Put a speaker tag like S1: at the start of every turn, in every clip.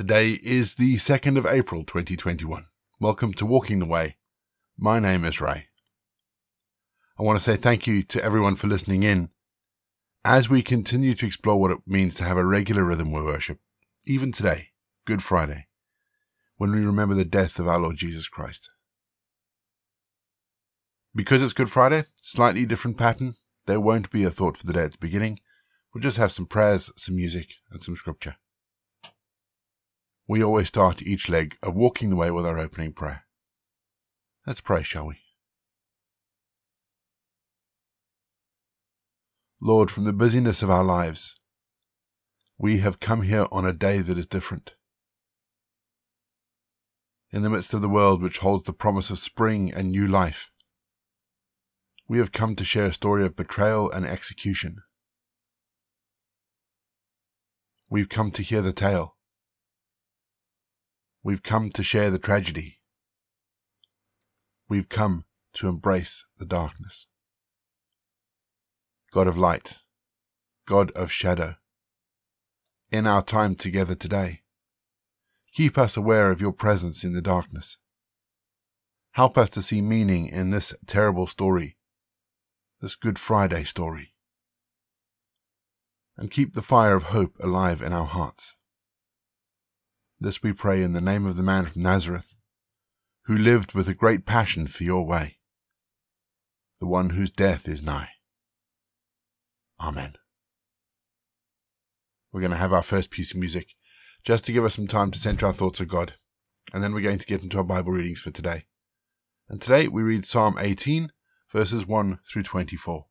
S1: Today is the 2nd of April 2021. Welcome to Walking the Way. My name is Ray. I want to say thank you to everyone for listening in as we continue to explore what it means to have a regular rhythm of worship, even today, Good Friday, when we remember the death of our Lord Jesus Christ. Because it's Good Friday, slightly different pattern, there won't be a thought for the day at the beginning. We'll just have some prayers, some music, and some scripture. We always start each leg of walking the way with our opening prayer. Let's pray, shall we? Lord, from the busyness of our lives, we have come here on a day that is different. In the midst of the world which holds the promise of spring and new life, we have come to share a story of betrayal and execution. We've come to hear the tale. We've come to share the tragedy. We've come to embrace the darkness. God of light, God of shadow, in our time together today, keep us aware of your presence in the darkness. Help us to see meaning in this terrible story this Good Friday story. And keep the fire of hope alive in our hearts. This we pray in the name of the man from Nazareth, who lived with a great passion for your way, the one whose death is nigh. Amen. We're going to have our first piece of music just to give us some time to center our thoughts of God, and then we're going to get into our Bible readings for today. And today we read Psalm 18 verses 1 through 24.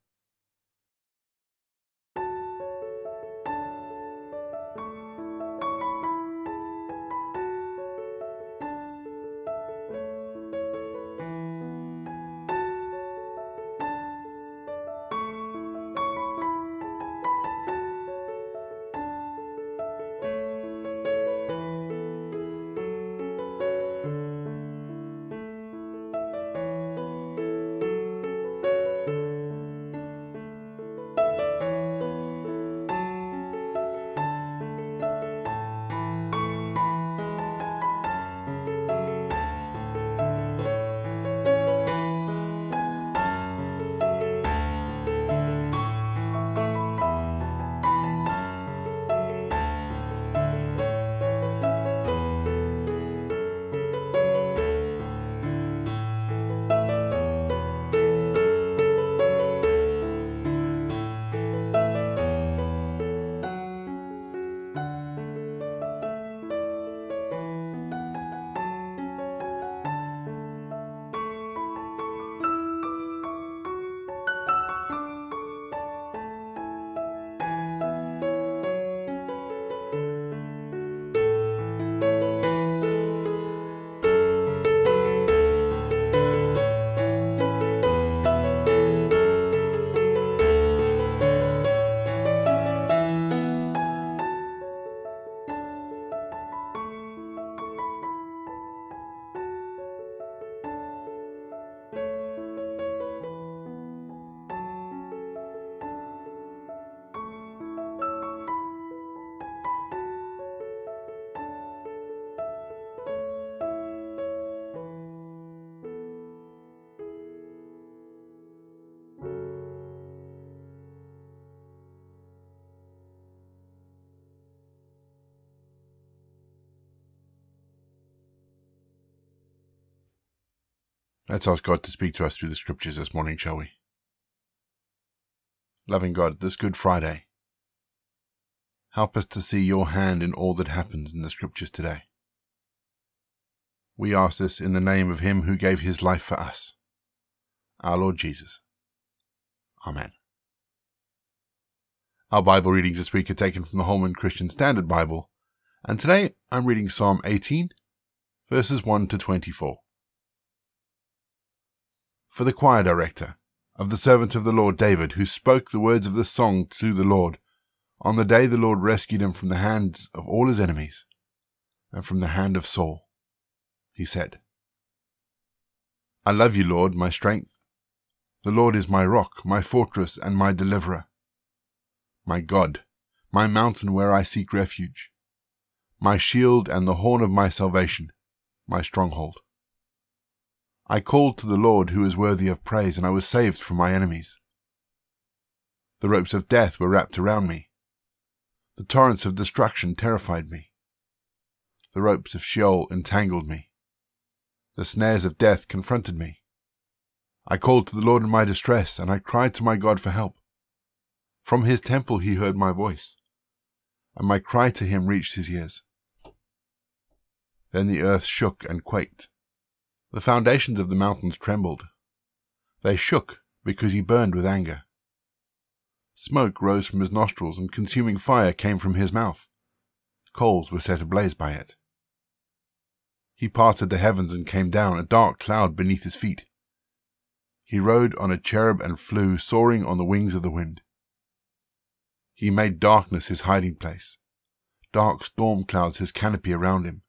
S1: Let's ask God to speak to us through the scriptures this morning, shall we? Loving God, this Good Friday, help us to see your hand in all that happens in the scriptures today. We ask this in the name of him who gave his life for us, our Lord Jesus. Amen. Our Bible readings this week are taken from the Holman Christian Standard Bible, and today I'm reading Psalm 18, verses 1 to 24 for the choir director, of the servant of the Lord David, who spoke the words of this song to the Lord on the day the Lord rescued him from the hands of all his enemies and from the hand of Saul. He said, I love you, Lord, my strength. The Lord is my rock, my fortress, and my deliverer. My God, my mountain where I seek refuge. my shield and the horn of my salvation, my stronghold. I called to the Lord who is worthy of praise, and I was saved from my enemies. The ropes of death were wrapped around me. The torrents of destruction terrified me. The ropes of Sheol entangled me. The snares of death confronted me. I called to the Lord in my distress, and I cried to my God for help. From his temple he heard my voice, and my cry to him reached his ears. Then the earth shook and quaked the foundations of the mountains trembled. They shook because he burned with anger. Smoke rose from his nostrils and consuming fire came from his mouth. Coals were set ablaze by it. He parted the heavens and came down, a dark cloud beneath his feet. He rode on a cherub and flew, soaring on the wings of the wind. He made darkness his hiding place, dark storm clouds his canopy around him.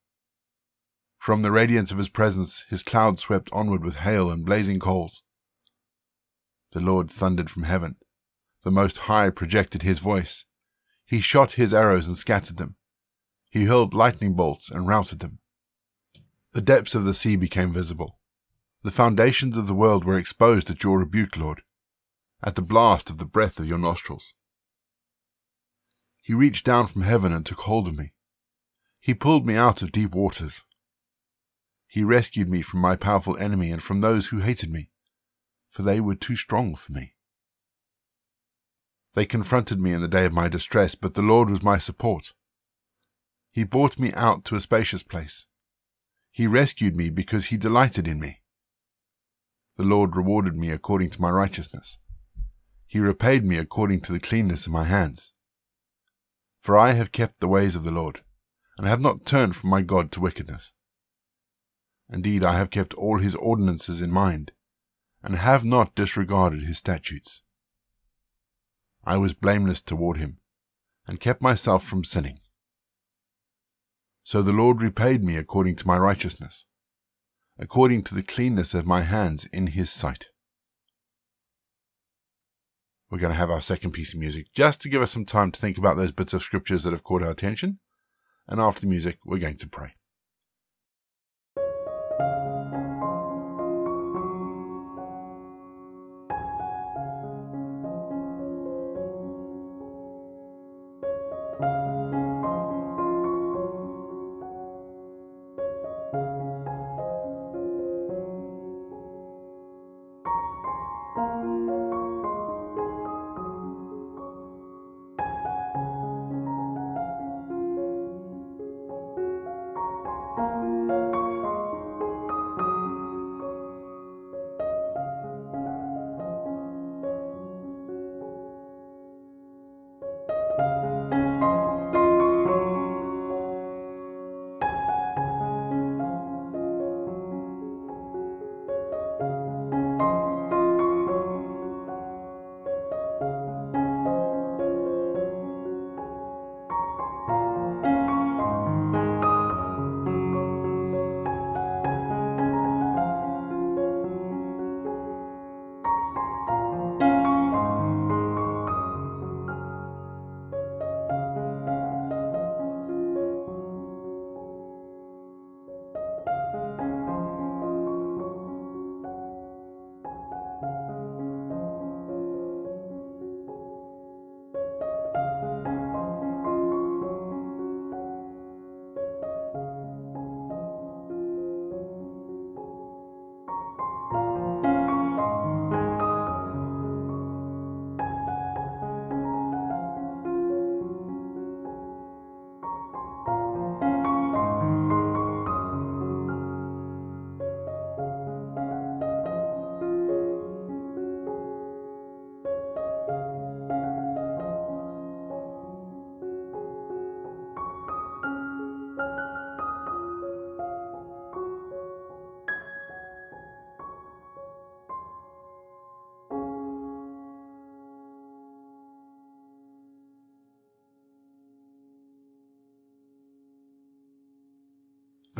S1: From the radiance of his presence, his cloud swept onward with hail and blazing coals. The Lord thundered from heaven. The Most High projected his voice. He shot his arrows and scattered them. He hurled lightning bolts and routed them. The depths of the sea became visible. The foundations of the world were exposed at your rebuke, Lord, at the blast of the breath of your nostrils. He reached down from heaven and took hold of me. He pulled me out of deep waters. He rescued me from my powerful enemy and from those who hated me, for they were too strong for me. They confronted me in the day of my distress, but the Lord was my support. He brought me out to a spacious place. He rescued me because he delighted in me. The Lord rewarded me according to my righteousness. He repaid me according to the cleanness of my hands. For I have kept the ways of the Lord, and have not turned from my God to wickedness. Indeed, I have kept all his ordinances in mind, and have not disregarded his statutes. I was blameless toward him, and kept myself from sinning. So the Lord repaid me according to my righteousness, according to the cleanness of my hands in his sight. We're going to have our second piece of music just to give us some time to think about those bits of scriptures that have caught our attention. And after the music, we're going to pray.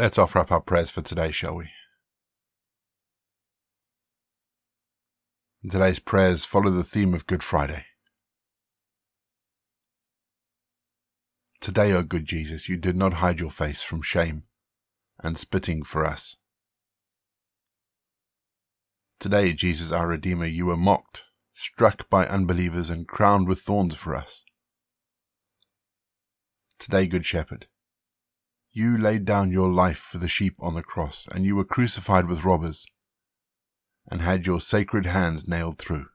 S1: Let's offer up our prayers for today, shall we? today's prayers follow the theme of Good Friday. Today, O good Jesus, you did not hide your face from shame and spitting for us. Today, Jesus our Redeemer, you were mocked, struck by unbelievers, and crowned with thorns for us. Today, Good Shepherd, you laid down your life for the sheep on the cross, and you were crucified with robbers, and had your sacred hands nailed through.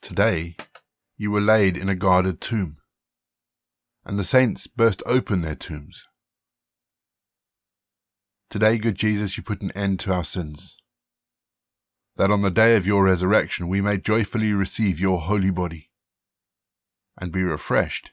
S1: Today, you were laid in a guarded tomb, and the saints burst open their tombs. Today, good Jesus, you put an end to our sins, that on the day of your resurrection we may joyfully receive your holy body and be refreshed